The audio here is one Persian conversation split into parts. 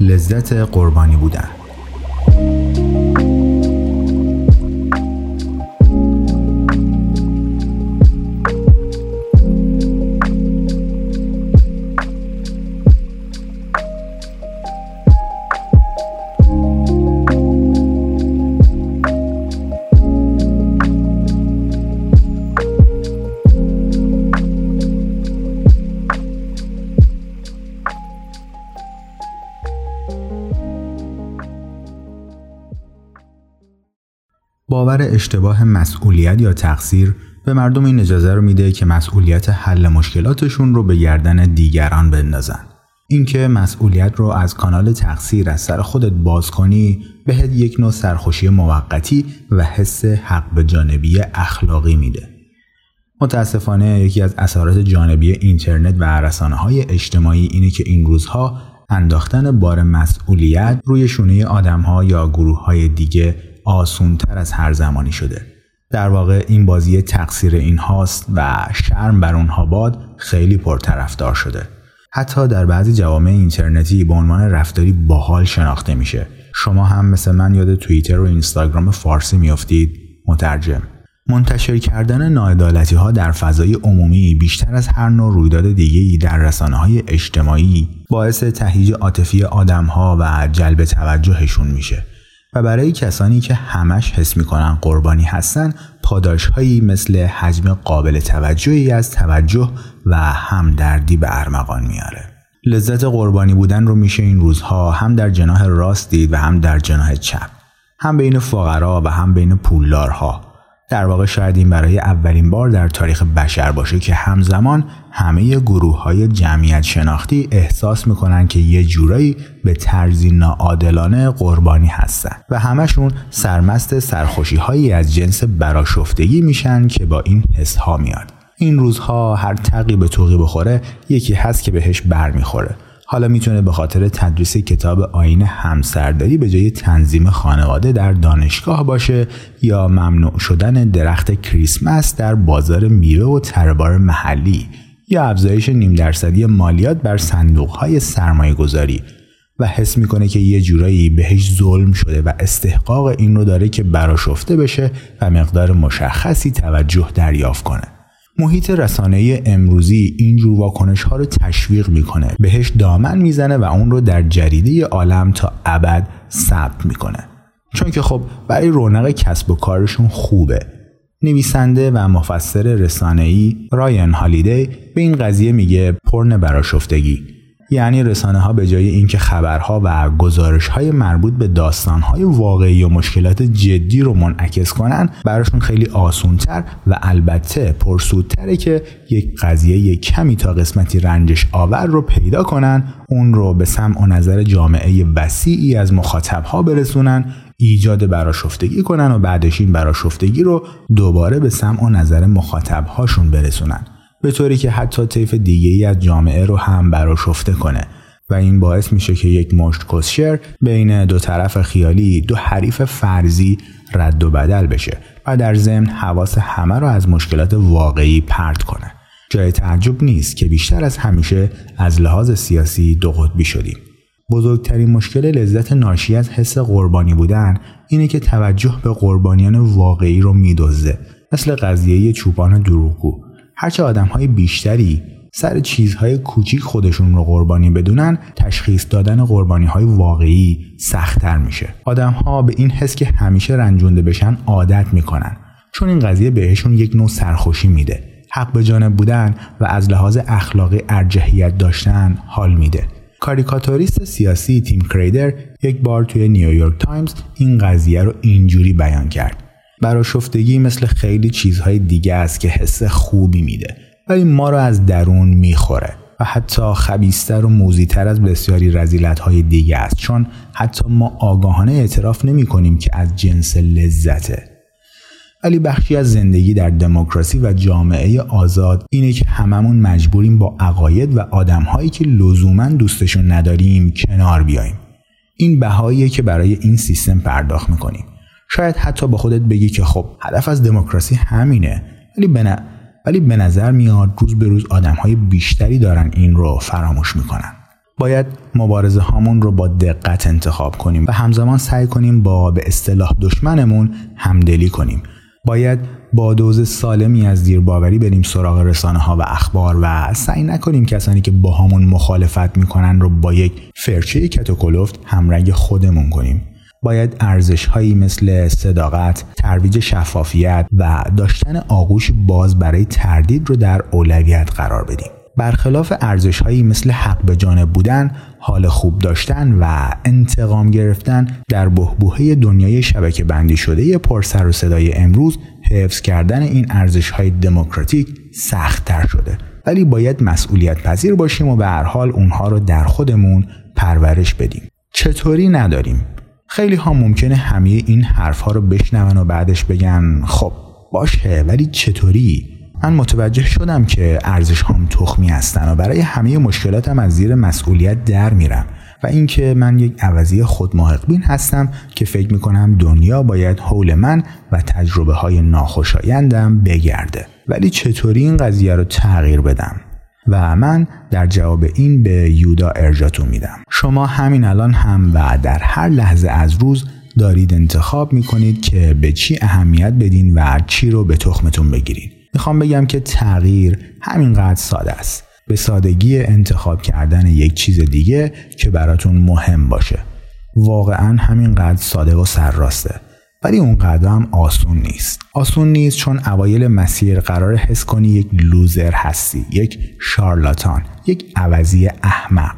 لذت قربانی بودن. باور اشتباه مسئولیت یا تقصیر به مردم این اجازه رو میده که مسئولیت حل مشکلاتشون رو به گردن دیگران بندازن. اینکه مسئولیت رو از کانال تقصیر از سر خودت باز کنی بهت یک نوع سرخوشی موقتی و حس حق به جانبی اخلاقی میده. متاسفانه یکی از اثرات جانبی اینترنت و رسانه های اجتماعی اینه که این روزها انداختن بار مسئولیت روی شونه آدم یا گروه های دیگه آسونتر از هر زمانی شده. در واقع این بازی تقصیر این هاست و شرم بر اونها باد خیلی پرطرفدار شده. حتی در بعضی جوامع اینترنتی به عنوان رفتاری باحال شناخته میشه. شما هم مثل من یاد توییتر و اینستاگرام فارسی میافتید؟ مترجم. منتشر کردن ناعدالتی ها در فضای عمومی بیشتر از هر نوع رویداد دیگری در رسانه های اجتماعی باعث تهیج عاطفی آدم ها و جلب توجهشون میشه. و برای کسانی که همش حس می‌کنن قربانی هستن پاداش هایی مثل حجم قابل توجهی از توجه و همدردی به ارمغان میاره. لذت قربانی بودن رو میشه این روزها هم در جناح راست دید و هم در جناح چپ. هم بین فقرا و هم بین پولدارها. در واقع شاید این برای اولین بار در تاریخ بشر باشه که همزمان همه گروه های جمعیت شناختی احساس می‌کنن که یه جورایی به طرزی ناعادلانه قربانی هستن و همشون سرمست سرخوشی هایی از جنس براشفتگی میشن که با این حس ها میاد. این روزها هر تقی به توقی بخوره یکی هست که بهش بر می‌خوره حالا می‌تونه به خاطر تدریس کتاب آین همسرداری به جای تنظیم خانواده در دانشگاه باشه یا ممنوع شدن درخت کریسمس در بازار میوه و تربار محلی یا افزایش نیم درصدی مالیات بر صندوق های سرمایه گذاری و حس می‌کنه که یه جورایی بهش ظلم شده و استحقاق این رو داره که براشفته بشه و مقدار مشخصی توجه دریافت کنه. محیط رسانه امروزی اینجور واکنش ها رو تشویق می‌کنه. بهش دامن می‌زنه و اون رو در جریده عالم تا ابد ثبت می‌کنه. چون که خب برای رونق کسب و کارشون خوبه. نویسنده و مفسر رسانه‌ای رایان هالیدی به این قضیه میگه پرن براشفتگی. یعنی رسانه ها به جای اینکه خبرها و گزارش های مربوط به داستان های واقعی و مشکلات جدی رو منعکس کنن براشون خیلی آسونتر و البته پرسودتره که یک قضیه یک کمی تا قسمتی رنجش آور رو پیدا کنن اون رو به سمع و نظر جامعه وسیعی از مخاطب ها برسونن ایجاد براشفتگی کنن و بعدش این براشفتگی رو دوباره به سمع و نظر مخاطب هاشون برسونن. به طوری که حتی طیف دیگه ای از جامعه رو هم براشفته کنه. و این باعث میشه که یک مشت کسشر بین دو طرف خیالی دو حریف فرضی رد و بدل بشه و در ضمن حواس همه رو از مشکلات واقعی پرت کنه. جای تعجب نیست که بیشتر از همیشه از لحاظ سیاسی دو قطبی شدیم. بزرگترین مشکل لذت ناشی از حس قربانی بودن اینه که توجه به قربانیان واقعی رو میدزده مثل قضیه چوبان دروغگو. هرچه آدم های بیشتری سر چیزهای کوچیک خودشون رو قربانی بدونن تشخیص دادن قربانی های واقعی سختتر میشه. آدم ها به این حس که همیشه رنجونده بشن عادت می‌کنن. چون این قضیه بهشون یک نوع سرخوشی میده. حق به جانب بودن و از لحاظ اخلاقی ارجحیت داشتن حال میده. کاریکاتوریست سیاسی تیم کرایدر یک بار توی نیویورک تایمز این قضیه رو اینجوری بیان کرد. براشفتگی مثل خیلی چیزهای دیگه است که حس خوبی میده ولی ما رو از درون می‌خوره و حتی خبیث‌تر و موذی‌تر از بسیاری رذیلت های دیگه است. چون حتی ما آگاهانه اعتراف نمی کنیم که از جنس لذته. ولی بخشی از زندگی در دموکراسی و جامعه آزاد اینه که هممون مجبوریم با عقاید و آدمهایی که لزوما دوستشون نداریم کنار بیاییم. این بهاییه که برای این سیستم پرداخت می‌کنیم. شاید حتی با خودت بگی که خب هدف از دموکراسی همینه. ولی به ولی به نظر میاد روز به روز آدم های بیشتری دارن این رو فراموش می‌کنن. باید مبارزه هامون رو با دقت انتخاب کنیم و همزمان سعی کنیم با به اصطلاح دشمنمون همدلی کنیم. باید با دوز سالمی از دیرباوری بریم سراغ رسانه ها و اخبار و سعی نکنیم کسانی که با همون مخالفت می‌کنن رو با یک فرچه کتوکلفت همرنگ خودمون کنیم. باید ارزش هایی مثل صداقت، ترویج شفافیت و داشتن آغوش باز برای تردید رو در اولویت قرار بدیم. برخلاف ارزش هایی مثل حق به جانب بودن، حال خوب داشتن و انتقام گرفتن در بهبوهه دنیای شبکه بندی شده پر سر و صدای امروز حفظ کردن این ارزش های دموکراتیک سخت تر شده. ولی باید مسئولیت پذیر باشیم و به هر حال اونها رو در خودمون پرورش بدیم. چطوری نداریم؟ خیلی ها ممکنه همه این حرف ها رو بشنون و بعدش بگن خب باشه ولی چطوری؟ من متوجه شدم که ارزش هم تخمی هستن و برای همه مشکلاتم از زیر مسئولیت در میرم و اینکه من یک عوضی خود محقبین هستم که فکر می‌کنم دنیا باید حول من و تجربه های ناخوشایندم بگرده. ولی چطوری این قضیه رو تغییر بدم؟ و من در جواب این به یودا ارجاتون میدم. شما همین الان هم و در هر لحظه از روز دارید انتخاب می‌کنید که به چی اهمیت بدین و چی رو به تخمتون بگیرید. می‌خوام بگم که تغییر همینقدر ساده است. به سادگی انتخاب کردن یک چیز دیگه که براتون مهم باشه. واقعا همینقدر ساده و سرراسته. ولی اون هم آسون نیست. آسون نیست چون اوایل مسیر قرار حس کنی یک لوزر هستی یک شارلاتان یک عوضی احمق.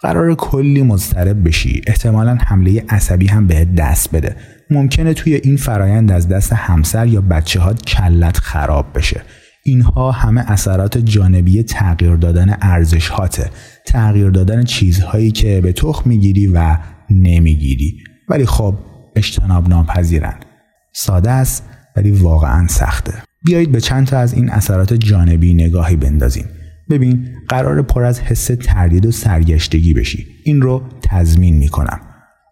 قرار کلی مضطرب بشی. احتمالا حمله عصبی هم بهت دست بده. ممکنه توی این فرایند از دست همسر یا بچه ها کلت خراب بشه. اینها همه اثرات جانبی تغییر دادن ارزش هاته تغییر دادن چیزهایی که به تخم می‌گیری و نمی‌گیری. ولی خب اجتناب ناپذیرن ساده است ولی واقعا سخته. بیایید به چند تا از این اثرات جانبی نگاهی بندازیم. ببین قرار پر از حس تردید و سرگشتگی بشی. این رو تضمین می‌کنم.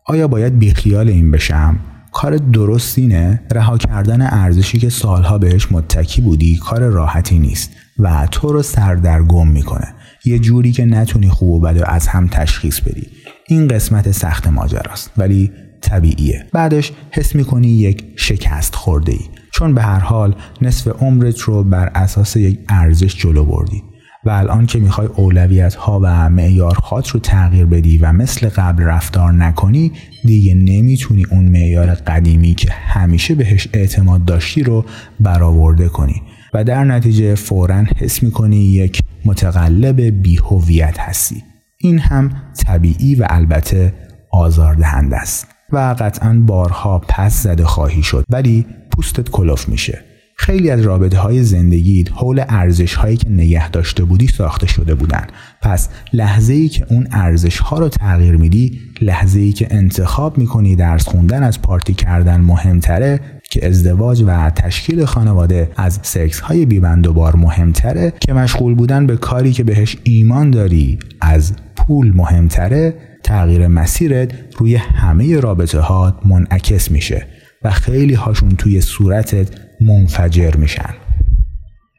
آیا باید بیخیال این بشم؟ کار درست اینه؟ رها کردن ارزشی که سالها بهش متکی بودی کار راحتی نیست و تو رو سردرگم می‌کنه. یه جوری که نتونی خوب و بد از هم تشخیص بدی. این قسمت سخت ماجراست. ولی طبیعیه. بعدش حس می‌کنی یک شکست خورده ای چون به هر حال نصف عمرت رو بر اساس یک ارزش جلو بردی و الان که می‌خوای اولویت ها و معیارهات رو تغییر بدی و مثل قبل رفتار نکنی دیگه نمی‌تونی اون معیار قدیمی که همیشه بهش اعتماد داشتی رو برآورده کنی. و در نتیجه فورا حس می‌کنی یک متقلب بیهویت هستی. این هم طبیعی و البته آزاردهنده است. و قطعا بارها پس زده خواهی شد ولی پوستت کلوف میشه. خیلی از رابطه های زندگیت حول ارزش هایی که نگه داشته بودی ساخته شده بودن. پس لحظه ای که اون ارزش ها رو تغییر میدی لحظه ای که انتخاب می‌کنی درس خوندن از پارتی کردن مهمتره که ازدواج و تشکیل خانواده از سکس های بیبند و بار مهمتره که مشغول بودن به کاری که بهش ایمان داری از پول مهمتره تغییر مسیرت روی همه رابطه ها منعکس میشه و خیلی هاشون توی صورتت منفجر میشن.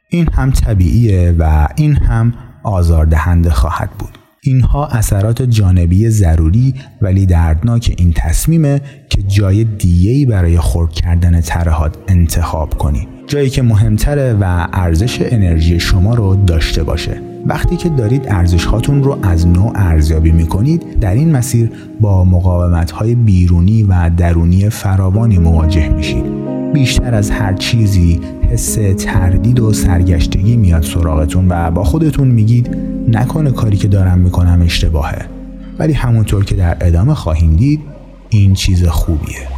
این هم طبیعیه و این هم آزاردهنده خواهد بود. اینها اثرات جانبی ضروری ولی دردناک این تصمیمه که جای دیگه‌ای برای خورد کردن ترهات انتخاب کنی. جایی که مهمتره و ارزش انرژی شما رو داشته باشه. وقتی که دارید ارزش هاتون رو از نوع ارزیابی می‌کنید در این مسیر با مقاومت های بیرونی و درونی فراوانی مواجه میشید. بیشتر از هر چیزی حس تردید و سرگشتگی میاد سراغتون و با خودتون میگید نکنه کاری که دارم می‌کنم اشتباهه. ولی همونطور که در ادامه خواهیم دید این چیز خوبیه.